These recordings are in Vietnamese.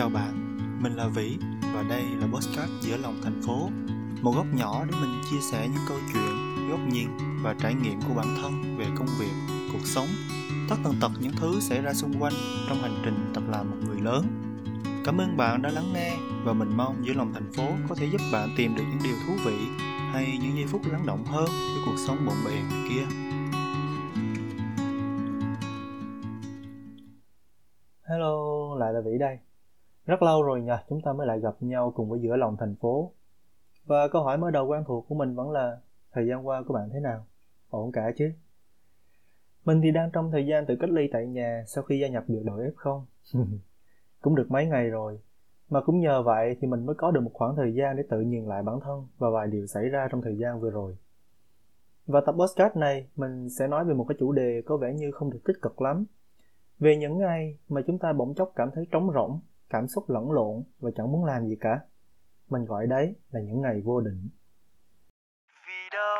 Chào bạn, mình là Vĩ và đây là Postcard giữa lòng thành phố. Một góc nhỏ để mình chia sẻ những câu chuyện, góc nhìn và trải nghiệm của bản thân về công việc, cuộc sống. Tất tần tật những thứ xảy ra xung quanh trong hành trình tập làm một người lớn. Cảm ơn bạn đã lắng nghe và mình mong giữa lòng thành phố có thể giúp bạn tìm được những điều thú vị hay những giây phút lắng động hơn với cuộc sống bộn bề ngoài kia. Hello, lại là Vĩ đây. Rất lâu rồi nhờ chúng ta mới lại gặp nhau cùng với giữa lòng thành phố. Và câu hỏi mở đầu quen thuộc của mình vẫn là thời gian qua của bạn thế nào? Ổn cả chứ? Mình thì đang trong thời gian tự cách ly tại nhà sau khi gia nhập được đội F0. cũng được mấy ngày rồi. Mà cũng nhờ vậy thì mình mới có được một khoảng thời gian để tự nhìn lại bản thân và vài điều xảy ra trong thời gian vừa rồi. Và tập podcast này mình sẽ nói về một cái chủ đề có vẻ như không được tích cực lắm về những ngày mà chúng ta bỗng chốc cảm thấy trống rỗng, cảm xúc lẫn lộn và chẳng muốn làm gì cả. Mình gọi đấy là những ngày vô định. vì đâu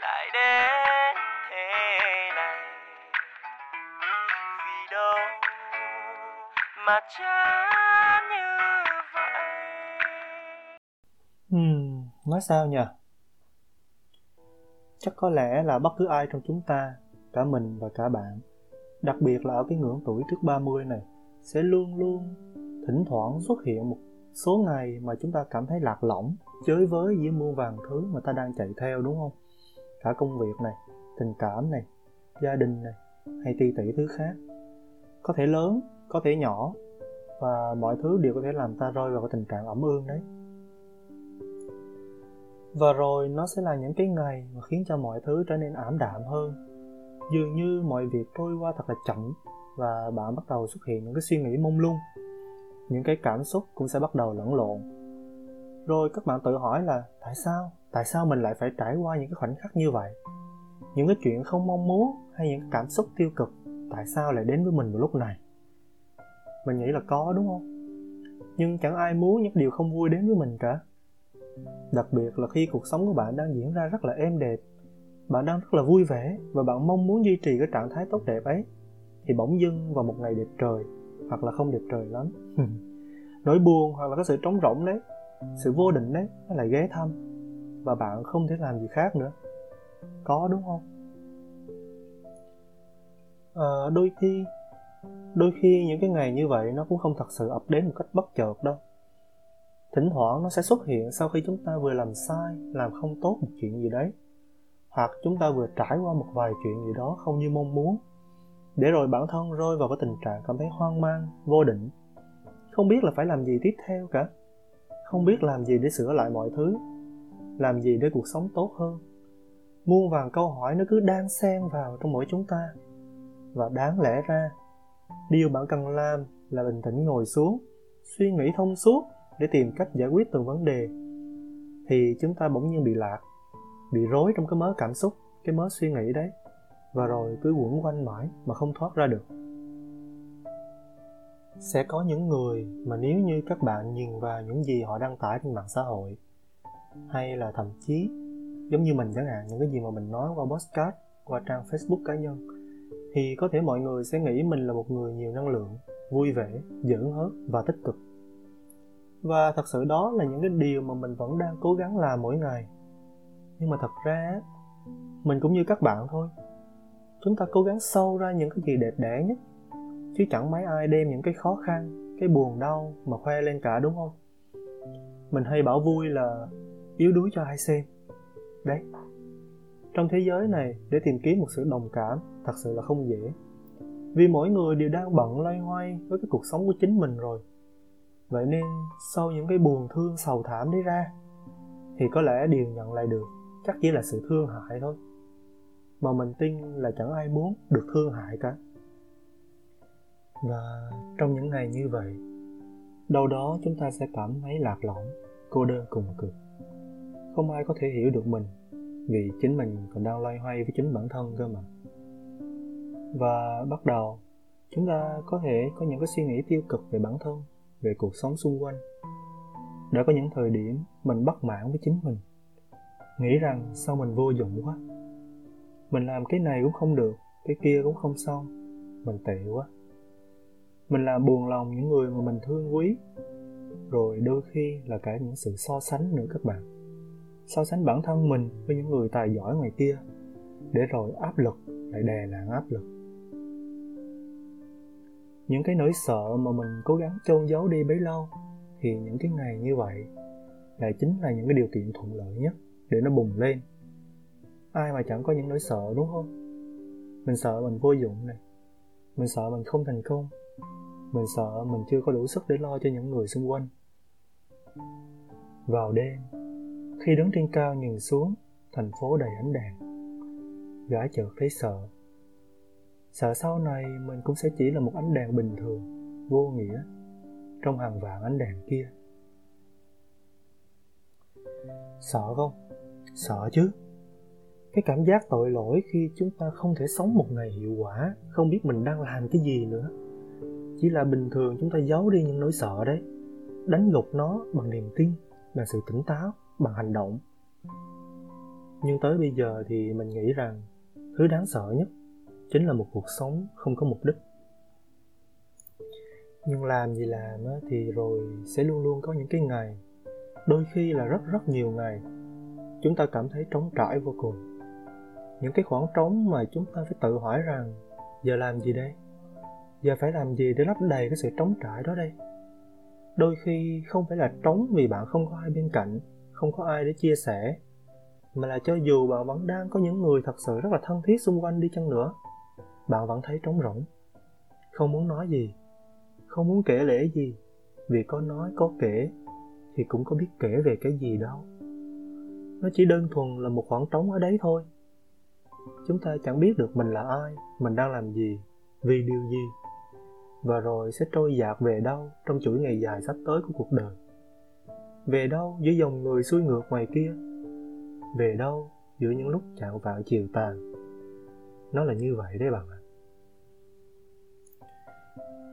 lại đến thế này vì đâu mà chán như vậy Hmm, nói sao nhỉ? Chắc có lẽ là bất cứ ai trong chúng ta, cả mình và cả bạn, đặc biệt là ở cái ngưỡng tuổi trước 30 này, sẽ luôn luôn thỉnh thoảng xuất hiện một số ngày mà chúng ta cảm thấy lạc lõng, chới với giữa muôn vàng thứ mà ta đang chạy theo đúng không? Cả công việc này, tình cảm này, gia đình này, hay ti tỷ thứ khác. Có thể lớn, có thể nhỏ, và mọi thứ đều có thể làm ta rơi vào cái tình trạng ẩm ương đấy. Và rồi nó sẽ là những cái ngày mà khiến cho mọi thứ trở nên ảm đạm hơn. Dường như mọi việc trôi qua thật là chậm và bạn bắt đầu xuất hiện những cái suy nghĩ mông lung. Những cái cảm xúc cũng sẽ bắt đầu lẫn lộn. Rồi các bạn tự hỏi là, tại sao? Tại sao mình lại phải trải qua những cái khoảnh khắc như vậy? Những cái chuyện không mong muốn hay những cảm xúc tiêu cực, tại sao lại đến với mình vào lúc này? Mình nghĩ là có, đúng không? Nhưng chẳng ai muốn những điều không vui đến với mình cả đặc biệt là khi cuộc sống của bạn đang diễn ra rất là êm đẹp, bạn đang rất là vui vẻ và bạn mong muốn duy trì cái trạng thái tốt đẹp ấy thì bỗng dưng vào một ngày đẹp trời hoặc là không đẹp trời lắm. Nỗi buồn hoặc là cái sự trống rỗng đấy sự vô định đấy nó lại ghé thăm. Và bạn không thể làm gì khác nữa. Có đúng không? À, đôi khi đôi khi những cái ngày như vậy nó cũng không thật sự ập đến một cách bất chợt đâu. Thỉnh thoảng nó sẽ xuất hiện sau khi chúng ta vừa làm sai làm không tốt một chuyện gì đấy hoặc chúng ta vừa trải qua một vài chuyện gì đó không như mong muốn để rồi bản thân rơi vào cái tình trạng cảm thấy hoang mang, vô định. Không biết là phải làm gì tiếp theo cả. Không biết làm gì để sửa lại mọi thứ. Làm gì để cuộc sống tốt hơn. Muôn vàng câu hỏi nó cứ đang xen vào trong mỗi chúng ta. Và đáng lẽ ra, điều bạn cần làm là bình tĩnh ngồi xuống, suy nghĩ thông suốt để tìm cách giải quyết từng vấn đề. Thì chúng ta bỗng nhiên bị lạc, bị rối trong cái mớ cảm xúc, cái mớ suy nghĩ đấy và rồi cứ quẩn quanh mãi mà không thoát ra được. Sẽ có những người mà nếu như các bạn nhìn vào những gì họ đăng tải trên mạng xã hội, hay là thậm chí giống như mình chẳng hạn, những cái gì mà mình nói qua podcast, qua trang facebook cá nhân, thì có thể mọi người sẽ nghĩ mình là một người nhiều năng lượng, vui vẻ giỡn hớt và tích cực. Và thật sự đó là những cái điều mà mình vẫn đang cố gắng làm mỗi ngày. Nhưng mà thật ra, mình cũng như các bạn thôi chúng ta cố gắng sâu ra những cái gì đẹp đẽ nhất. Chứ chẳng mấy ai đem những cái khó khăn, cái buồn đau mà khoe lên cả, đúng không? Mình hay bảo vui là yếu đuối cho ai xem. Đấy. Trong thế giới này, để tìm kiếm một sự đồng cảm thật sự là không dễ. Vì mỗi người đều đang bận loay hoay với cái cuộc sống của chính mình rồi. Vậy nên, sau những cái buồn thương sầu thảm đấy ra, thì có lẽ điều nhận lại được chắc chỉ là sự thương hại thôi mà mình tin là chẳng ai muốn được thương hại cả. Và trong những ngày như vậy, đâu đó chúng ta sẽ cảm thấy lạc lõng, cô đơn cùng cực. Không ai có thể hiểu được mình vì chính mình còn đang loay hoay với chính bản thân cơ mà. Và bắt đầu, chúng ta có thể có những cái suy nghĩ tiêu cực về bản thân, về cuộc sống xung quanh. Đã có những thời điểm mình bất mãn với chính mình, nghĩ rằng sao mình vô dụng quá mình làm cái này cũng không được, cái kia cũng không xong. Mình tệ quá. Mình làm buồn lòng những người mà mình thương quý. Rồi đôi khi là cả những sự so sánh nữa các bạn. So sánh bản thân mình với những người tài giỏi ngoài kia để rồi áp lực, lại đè nặng áp lực. Những cái nỗi sợ mà mình cố gắng chôn giấu đi bấy lâu thì những cái ngày như vậy lại chính là những cái điều kiện thuận lợi nhất để nó bùng lên ai mà chẳng có những nỗi sợ, đúng không? Mình sợ mình vô dụng này. Mình sợ mình không thành công. Mình sợ mình chưa có đủ sức để lo cho những người xung quanh. Vào đêm, khi đứng trên cao nhìn xuống, thành phố đầy ánh đèn. Gã chợt thấy sợ. Sợ sau này mình cũng sẽ chỉ là một ánh đèn bình thường, vô nghĩa, trong hàng vạn ánh đèn kia. Sợ không? Sợ chứ cái cảm giác tội lỗi khi chúng ta không thể sống một ngày hiệu quả, không biết mình đang làm cái gì nữa. Chỉ là bình thường chúng ta giấu đi những nỗi sợ đấy, đánh gục nó bằng niềm tin, bằng sự tỉnh táo, bằng hành động. Nhưng tới bây giờ thì mình nghĩ rằng thứ đáng sợ nhất chính là một cuộc sống không có mục đích. Nhưng làm gì làm thì rồi sẽ luôn luôn có những cái ngày, đôi khi là rất rất nhiều ngày, chúng ta cảm thấy trống trải vô cùng những cái khoảng trống mà chúng ta phải tự hỏi rằng, giờ làm gì đây? Giờ phải làm gì để lấp đầy cái sự trống trải đó đây? Đôi khi không phải là trống vì bạn không có ai bên cạnh, không có ai để chia sẻ, mà là cho dù bạn vẫn đang có những người thật sự rất là thân thiết xung quanh đi chăng nữa, bạn vẫn thấy trống rỗng. Không muốn nói gì, không muốn kể lễ gì, vì có nói, có kể, thì cũng có biết kể về cái gì đâu. Nó chỉ đơn thuần là một khoảng trống ở đấy thôi chúng ta chẳng biết được mình là ai, mình đang làm gì, vì điều gì. Và rồi sẽ trôi dạt về đâu trong chuỗi ngày dài sắp tới của cuộc đời. Về đâu giữa dòng người xuôi ngược ngoài kia. Về đâu giữa những lúc chạm vạn chiều tàn. Nó là như vậy đấy bạn ạ.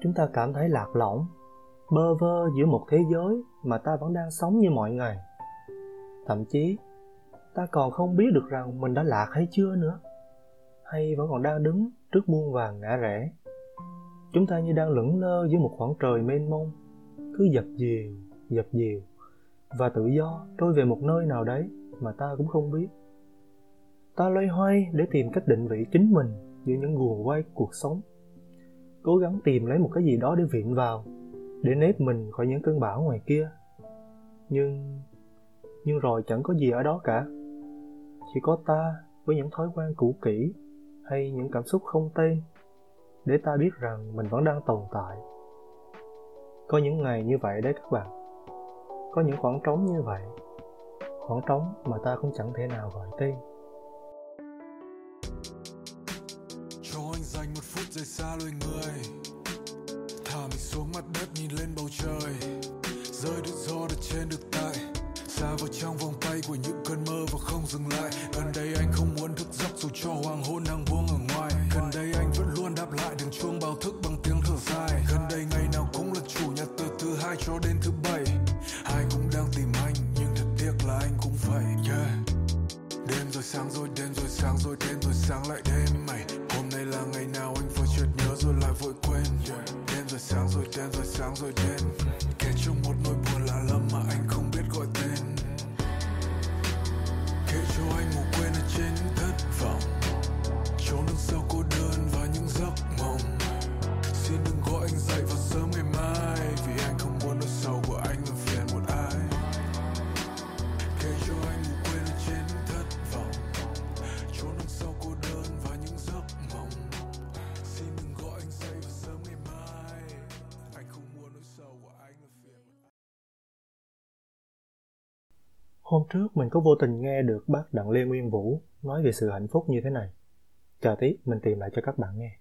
Chúng ta cảm thấy lạc lõng, bơ vơ giữa một thế giới mà ta vẫn đang sống như mọi ngày. Thậm chí ta còn không biết được rằng mình đã lạc hay chưa nữa. Hay vẫn còn đang đứng trước muôn vàng ngã rẽ. Chúng ta như đang lững lơ giữa một khoảng trời mênh mông. Cứ dập dìu dập dìu. Và tự do trôi về một nơi nào đấy mà ta cũng không biết. Ta loay hoay để tìm cách định vị chính mình giữa những guồng quay cuộc sống. Cố gắng tìm lấy một cái gì đó để viện vào, để nếp mình khỏi những cơn bão ngoài kia. Nhưng nhưng rồi chẳng có gì ở đó cả chỉ có ta với những thói quen cũ kỹ hay những cảm xúc không tên để ta biết rằng mình vẫn đang tồn tại. Có những ngày như vậy đấy các bạn. Có những khoảng trống như vậy. Khoảng trống mà ta cũng chẳng thể nào gọi tên. Cho anh dành một phút rời xa loài người. Thả mình xuống mặt đất nhìn lên bầu trời. Rơi được do được trên được tại xa vào trong vòng tay của những cơn mơ và không dừng lại. Gần đây anh không muốn thức giấc dù cho hoàng hôn đang buông ở ngoài. Gần đây anh vẫn luôn đáp lại đường chuông báo thức bằng tiếng thở dài. Gần đây ngày nào cũng là chủ nhật từ thứ hai cho đến thứ bảy. Ai cũng đang tìm anh, nhưng thật tiếc là anh cũng vậy. Yeah. Đêm rồi sáng rồi, đêm rồi sáng rồi, đêm rồi sáng lại đêm mày. Hôm nay là ngày nào anh vừa chợt nhớ rồi lại vội quên. Yeah. đêm rồi sáng rồi, đêm rồi sáng rồi đêm Hôm trước mình có vô tình nghe được bác Đặng Lê Nguyên Vũ nói về sự hạnh phúc như thế này. Chờ tí, mình tìm lại cho các bạn nghe.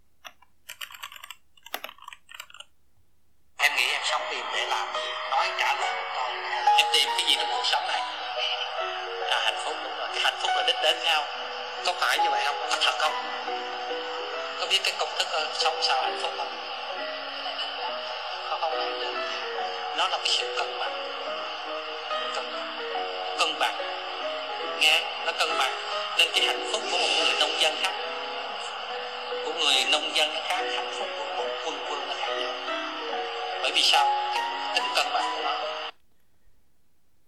Khác của khác hạnh phúc của một quân quân nó khác nhau bởi vì sao? Cái tính cân bằng của nó.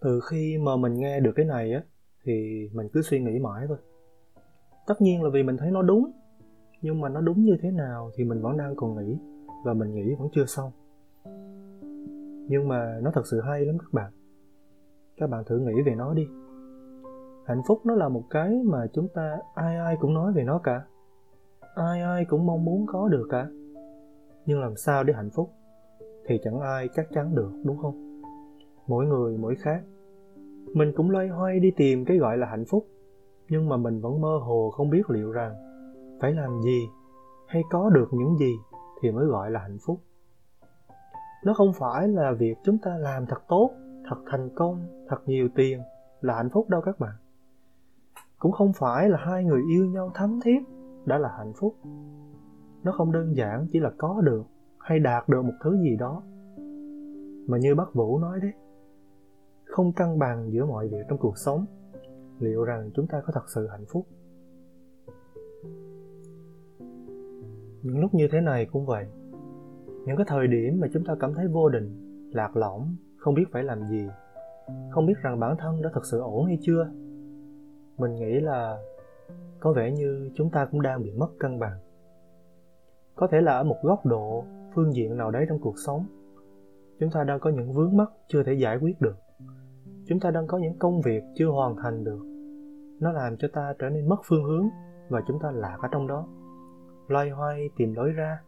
Từ khi mà mình nghe được cái này á, thì mình cứ suy nghĩ mãi thôi. Tất nhiên là vì mình thấy nó đúng, nhưng mà nó đúng như thế nào thì mình vẫn đang còn nghĩ, và mình nghĩ vẫn chưa xong. Nhưng mà nó thật sự hay lắm các bạn. Các bạn thử nghĩ về nó đi. Hạnh phúc nó là một cái mà chúng ta ai ai cũng nói về nó cả ai ai cũng mong muốn có được cả. Nhưng làm sao để hạnh phúc thì chẳng ai chắc chắn được, đúng không? Mỗi người mỗi khác. Mình cũng loay hoay đi tìm cái gọi là hạnh phúc, nhưng mà mình vẫn mơ hồ không biết liệu rằng phải làm gì hay có được những gì thì mới gọi là hạnh phúc. Nó không phải là việc chúng ta làm thật tốt, thật thành công, thật nhiều tiền là hạnh phúc đâu các bạn. Cũng không phải là hai người yêu nhau thấm thiết đã là hạnh phúc. Nó không đơn giản chỉ là có được hay đạt được một thứ gì đó. Mà như bác vũ nói đấy, không cân bằng giữa mọi việc trong cuộc sống, liệu rằng chúng ta có thật sự hạnh phúc? Những lúc như thế này cũng vậy. Những cái thời điểm mà chúng ta cảm thấy vô định, lạc lõng, không biết phải làm gì, không biết rằng bản thân đã thật sự ổn hay chưa, mình nghĩ là có vẻ như chúng ta cũng đang bị mất cân bằng. Có thể là ở một góc độ, phương diện nào đấy trong cuộc sống, chúng ta đang có những vướng mắc chưa thể giải quyết được. Chúng ta đang có những công việc chưa hoàn thành được. Nó làm cho ta trở nên mất phương hướng và chúng ta lạc ở trong đó. Loay hoay tìm lối ra.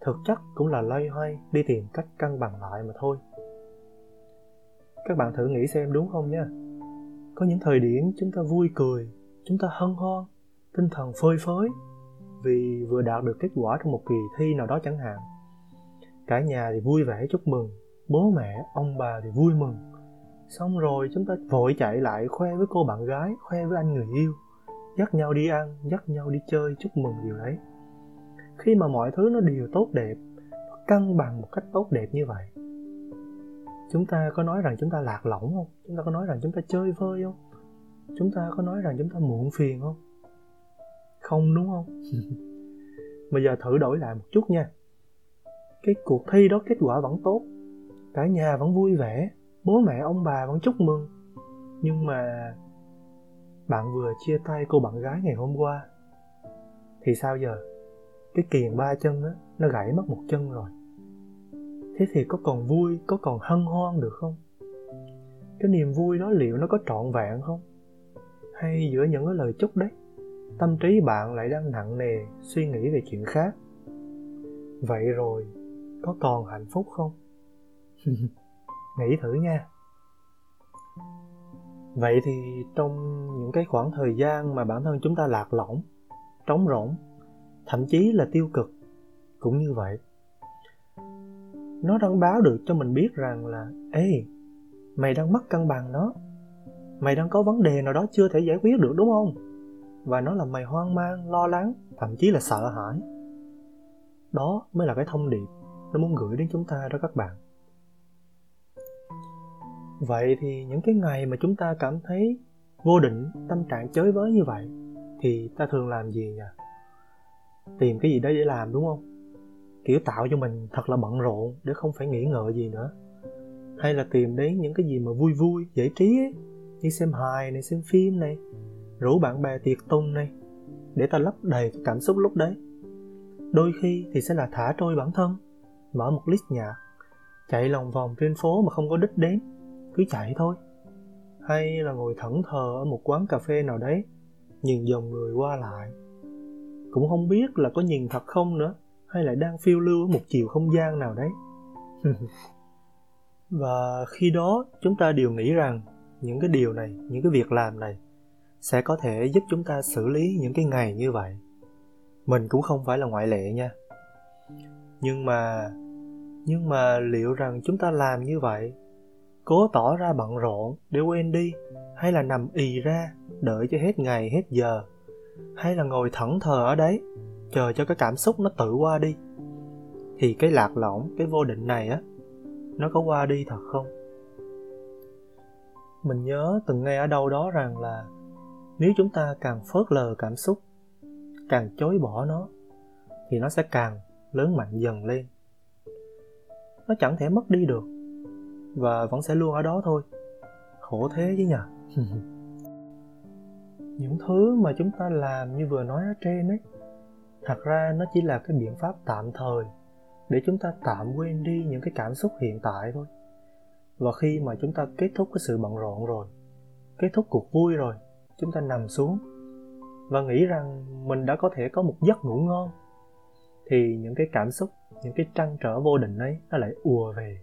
Thực chất cũng là loay hoay đi tìm cách cân bằng lại mà thôi. Các bạn thử nghĩ xem đúng không nhé? Có những thời điểm chúng ta vui cười chúng ta hân hoan, tinh thần phơi phới vì vừa đạt được kết quả trong một kỳ thi nào đó chẳng hạn. Cả nhà thì vui vẻ chúc mừng, bố mẹ, ông bà thì vui mừng. Xong rồi chúng ta vội chạy lại khoe với cô bạn gái, khoe với anh người yêu, dắt nhau đi ăn, dắt nhau đi chơi, chúc mừng điều đấy. Khi mà mọi thứ nó đều tốt đẹp, cân bằng một cách tốt đẹp như vậy, chúng ta có nói rằng chúng ta lạc lõng không? Chúng ta có nói rằng chúng ta chơi vơi không? Chúng ta có nói rằng chúng ta muộn phiền không? Không, đúng không? Bây giờ thử đổi lại một chút nha. Cái cuộc thi đó kết quả vẫn tốt. Cả nhà vẫn vui vẻ. Bố mẹ, ông bà vẫn chúc mừng. Nhưng mà bạn vừa chia tay cô bạn gái ngày hôm qua, thì sao giờ? Cái kiền ba chân á, nó gãy mất một chân rồi. Thế thì có còn vui, có còn hân hoan được không? Cái niềm vui đó liệu nó có trọn vẹn không? Hay giữa những cái lời chúc đấy. Tâm trí bạn lại đang nặng nề, suy nghĩ về chuyện khác. Vậy rồi, có còn hạnh phúc không? Nghĩ thử nha. Vậy thì trong những cái khoảng thời gian mà bản thân chúng ta lạc lõng, trống rỗng, thậm chí là tiêu cực, cũng như vậy, nó đang báo được cho mình biết rằng là, ê, mày đang mất cân bằng đó mày đang có vấn đề nào đó chưa thể giải quyết được, đúng không? Và nó làm mày hoang mang, lo lắng, thậm chí là sợ hãi. Đó mới là cái thông điệp nó muốn gửi đến chúng ta đó các bạn. Vậy thì những cái ngày mà chúng ta cảm thấy vô định, tâm trạng chới với như vậy, thì ta thường làm gì nhỉ? Tìm cái gì đó để làm, đúng không? Kiểu tạo cho mình thật là bận rộn để không phải nghĩ ngợi gì nữa. Hay là tìm đến những cái gì mà vui vui, giải trí ấy như xem hài này, xem phim này. Rủ bạn bè tiệc tùng này. Để ta lấp đầy cái cảm xúc lúc đấy. Đôi khi thì sẽ là thả trôi bản thân. Mở một list nhạc. Chạy lòng vòng trên phố mà không có đích đến. Cứ chạy thôi. Hay là ngồi thẫn thờ ở một quán cà phê nào đấy. Nhìn dòng người qua lại. Cũng không biết là có nhìn thật không nữa. Hay là đang phiêu lưu ở một chiều không gian nào đấy. Và khi đó chúng ta đều nghĩ rằng những cái điều này, những cái việc làm này sẽ có thể giúp chúng ta xử lý những cái ngày như vậy. Mình cũng không phải là ngoại lệ nha. Nhưng mà nhưng mà liệu rằng chúng ta làm như vậy, cố tỏ ra bận rộn, để quên đi, hay là nằm ì ra, đợi cho hết ngày, hết giờ, hay là ngồi thẫn thờ ở đấy, chờ cho cái cảm xúc nó tự qua đi, thì cái lạc lõng, cái vô định này á, nó có qua đi thật không? Mình nhớ từng nghe ở đâu đó rằng là nếu chúng ta càng phớt lờ cảm xúc, càng chối bỏ nó, thì nó sẽ càng lớn mạnh dần lên. Nó chẳng thể mất đi được và vẫn sẽ luôn ở đó thôi. Khổ thế chứ nhờ. Những thứ mà chúng ta làm như vừa nói ở trên ấy, thật ra nó chỉ là cái biện pháp tạm thời để chúng ta tạm quên đi những cái cảm xúc hiện tại thôi và khi mà chúng ta kết thúc cái sự bận rộn rồi, kết thúc cuộc vui rồi, chúng ta nằm xuống và nghĩ rằng mình đã có thể có một giấc ngủ ngon, thì những cái cảm xúc, những cái trăn trở vô định ấy, nó lại ùa về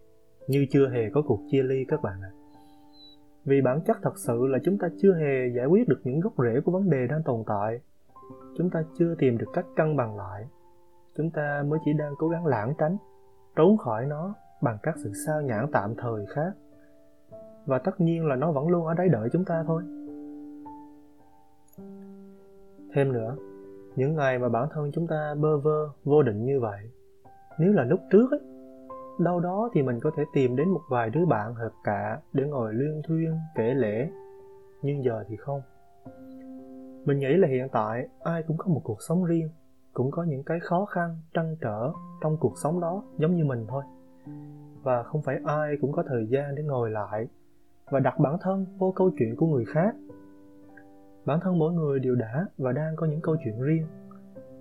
như chưa hề có cuộc chia ly các bạn ạ. À. vì bản chất thật sự là chúng ta chưa hề giải quyết được những gốc rễ của vấn đề đang tồn tại. Chúng ta chưa tìm được cách cân bằng lại. Chúng ta mới chỉ đang cố gắng lãng tránh, trốn khỏi nó bằng các sự sao nhãn tạm thời khác. Và tất nhiên là nó vẫn luôn ở đấy đợi chúng ta thôi. Thêm nữa, những ngày mà bản thân chúng ta bơ vơ, vô định như vậy, nếu là lúc trước ấy, đâu đó thì mình có thể tìm đến một vài đứa bạn hợp cả để ngồi luyên thuyên, kể lễ nhưng giờ thì không. Mình nghĩ là hiện tại ai cũng có một cuộc sống riêng, cũng có những cái khó khăn, trăn trở trong cuộc sống đó, giống như mình thôi và không phải ai cũng có thời gian để ngồi lại và đặt bản thân vô câu chuyện của người khác. Bản thân mỗi người đều đã và đang có những câu chuyện riêng,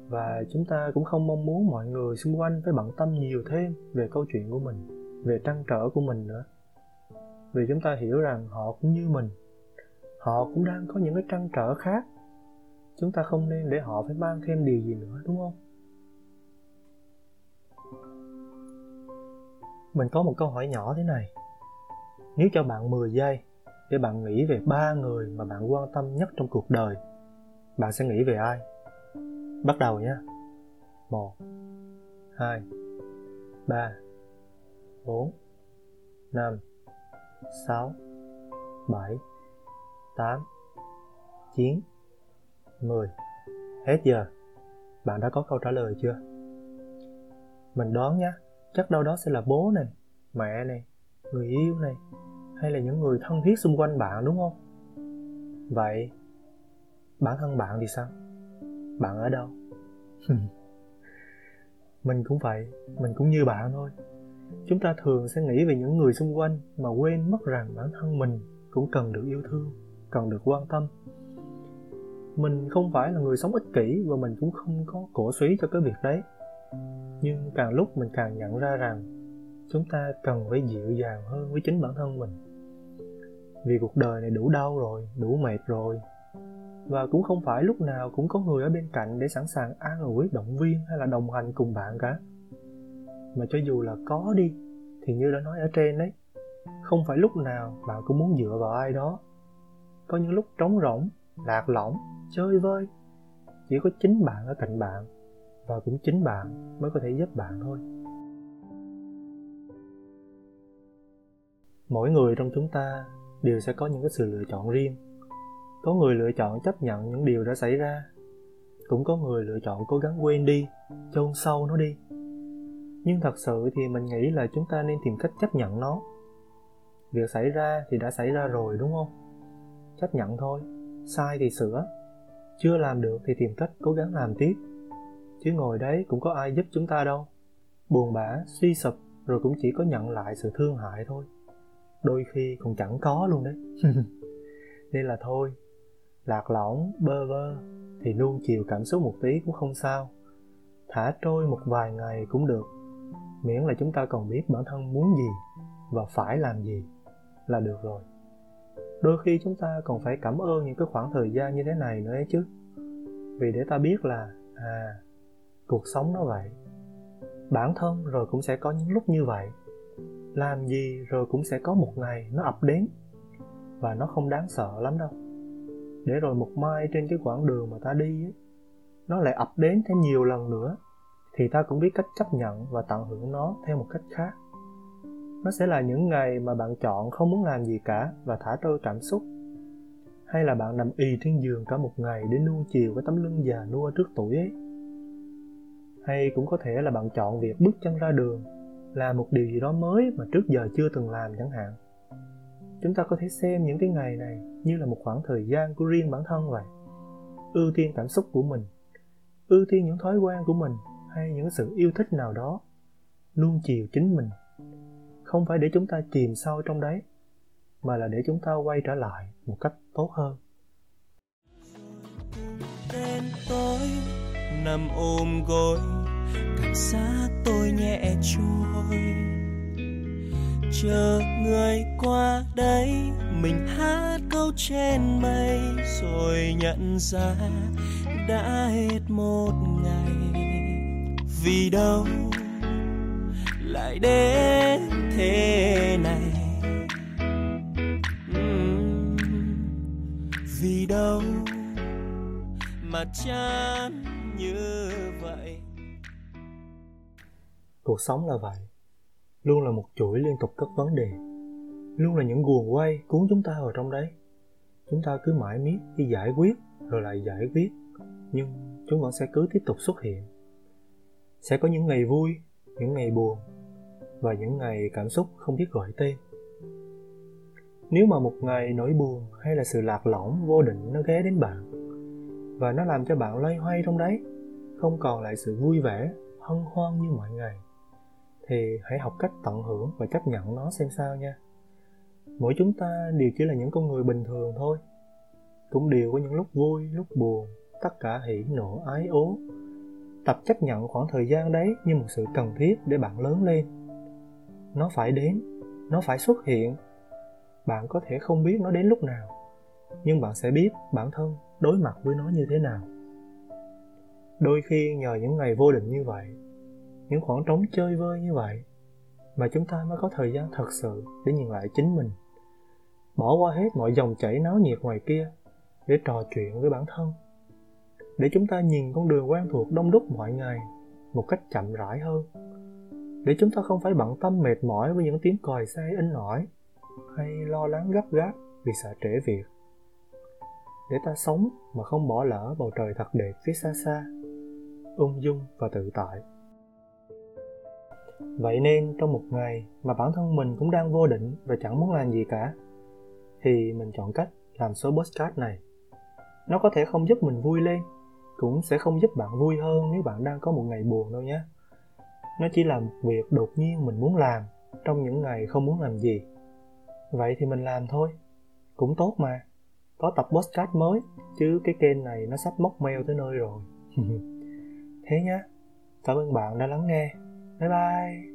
và chúng ta cũng không mong muốn mọi người xung quanh phải bận tâm nhiều thêm về câu chuyện của mình, về trăn trở của mình nữa. Vì chúng ta hiểu rằng họ cũng như mình, họ cũng đang có những cái trăn trở khác. Chúng ta không nên để họ phải mang thêm điều gì nữa, đúng không? Mình có một câu hỏi nhỏ thế này. Nếu cho bạn 10 giây để bạn nghĩ về ba người mà bạn quan tâm nhất trong cuộc đời, bạn sẽ nghĩ về ai? Bắt đầu nhé một, hai, ba, bốn, năm, sáu, bảy, tám, chín, mười. Hết giờ. Bạn đã có câu trả lời chưa? Mình đoán nhé chắc đâu đó sẽ là bố này, mẹ này, người yêu này, hay là những người thân thiết xung quanh bạn, đúng không? Vậy, bản thân bạn thì sao? Bạn ở đâu? Mình cũng vậy, mình cũng như bạn thôi. Chúng ta thường sẽ nghĩ về những người xung quanh mà quên mất rằng bản thân mình cũng cần được yêu thương, cần được quan tâm. Mình không phải là người sống ích kỷ và mình cũng không có cổ suý cho cái việc đấy nhưng càng lúc mình càng nhận ra rằng chúng ta cần phải dịu dàng hơn với chính bản thân mình. Vì cuộc đời này đủ đau rồi, đủ mệt rồi. Và cũng không phải lúc nào cũng có người ở bên cạnh để sẵn sàng an ủi, động viên hay là đồng hành cùng bạn cả. Mà cho dù là có đi, thì như đã nói ở trên đấy không phải lúc nào bạn cũng muốn dựa vào ai đó. Có những lúc trống rỗng, lạc lõng, chơi vơi, chỉ có chính bạn ở cạnh bạn và cũng chính bạn mới có thể giúp bạn thôi. Mỗi người trong chúng ta đều sẽ có những cái sự lựa chọn riêng. Có người lựa chọn chấp nhận những điều đã xảy ra. Cũng có người lựa chọn cố gắng quên đi, chôn sâu nó đi. Nhưng thật sự thì mình nghĩ là chúng ta nên tìm cách chấp nhận nó. Việc xảy ra thì đã xảy ra rồi, đúng không? Chấp nhận thôi, sai thì sửa. Chưa làm được thì tìm cách cố gắng làm tiếp chứ ngồi đấy cũng có ai giúp chúng ta đâu. Buồn bã, suy sụp, rồi cũng chỉ có nhận lại sự thương hại thôi. Đôi khi còn chẳng có luôn đấy. Nên là thôi, lạc lõng, bơ vơ, thì nuông chiều cảm xúc một tí cũng không sao. Thả trôi một vài ngày cũng được. Miễn là chúng ta còn biết bản thân muốn gì và phải làm gì là được rồi. Đôi khi chúng ta còn phải cảm ơn những cái khoảng thời gian như thế này nữa ấy chứ. Vì để ta biết là à cuộc sống nó vậy. Bản thân rồi cũng sẽ có những lúc như vậy. Làm gì rồi cũng sẽ có một ngày nó ập đến. Và nó không đáng sợ lắm đâu. Để rồi một mai trên cái quãng đường mà ta đi ấy, nó lại ập đến thêm nhiều lần nữa thì ta cũng biết cách chấp nhận và tận hưởng nó theo một cách khác. Nó sẽ là những ngày mà bạn chọn không muốn làm gì cả và thả trôi cảm xúc. Hay là bạn nằm y trên giường cả một ngày để nuông chiều cái tấm lưng già nua trước tuổi ấy hay cũng có thể là bạn chọn việc bước chân ra đường, là một điều gì đó mới mà trước giờ chưa từng làm chẳng hạn. Chúng ta có thể xem những cái ngày này như là một khoảng thời gian của riêng bản thân vậy. Ưu tiên cảm xúc của mình, ưu tiên những thói quen của mình hay những sự yêu thích nào đó, nuông chiều chính mình. Không phải để chúng ta chìm sâu trong đấy, mà là để chúng ta quay trở lại một cách tốt hơn. Nằm ôm gối, cảm giác tôi nhẹ trôi. Chờ người qua đây, mình hát câu trên mây, rồi nhận ra đã hết một ngày. Vì đâu lại đến thế này? Vì đâu mà chán như vậy. Cuộc sống là vậy. Luôn là một chuỗi liên tục các vấn đề. Luôn là những guồng quay cuốn chúng ta vào trong đấy. Chúng ta cứ mãi miết đi giải quyết rồi lại giải quyết. Nhưng chúng vẫn sẽ cứ tiếp tục xuất hiện. Sẽ có những ngày vui, những ngày buồn và những ngày cảm xúc không biết gọi tên. Nếu mà một ngày nỗi buồn hay là sự lạc lõng vô định nó ghé đến bạn và nó làm cho bạn loay hoay trong đấy, không còn lại sự vui vẻ, hân hoan như mọi ngày. Thì hãy học cách tận hưởng và chấp nhận nó xem sao nha. Mỗi chúng ta đều chỉ là những con người bình thường thôi. Cũng đều có những lúc vui, lúc buồn, tất cả hỉ nộ, ái ố. Tập chấp nhận khoảng thời gian đấy như một sự cần thiết để bạn lớn lên. Nó phải đến, nó phải xuất hiện. Bạn có thể không biết nó đến lúc nào, nhưng bạn sẽ biết bản thân đối mặt với nó như thế nào. Đôi khi nhờ những ngày vô định như vậy, những khoảng trống chơi vơi như vậy, mà chúng ta mới có thời gian thật sự để nhìn lại chính mình, bỏ qua hết mọi dòng chảy náo nhiệt ngoài kia để trò chuyện với bản thân, để chúng ta nhìn con đường quen thuộc đông đúc mọi ngày một cách chậm rãi hơn, để chúng ta không phải bận tâm mệt mỏi với những tiếng còi xe in ỏi hay lo lắng gấp gáp vì sợ trễ việc để ta sống mà không bỏ lỡ bầu trời thật đẹp phía xa xa, ung dung và tự tại. Vậy nên trong một ngày mà bản thân mình cũng đang vô định và chẳng muốn làm gì cả, thì mình chọn cách làm số postcard này. Nó có thể không giúp mình vui lên, cũng sẽ không giúp bạn vui hơn nếu bạn đang có một ngày buồn đâu nhé. Nó chỉ là một việc đột nhiên mình muốn làm trong những ngày không muốn làm gì. Vậy thì mình làm thôi, cũng tốt mà có tập podcast mới, chứ cái kênh này nó sắp móc mail tới nơi rồi. Thế nhá, cảm ơn bạn đã lắng nghe. Bye bye.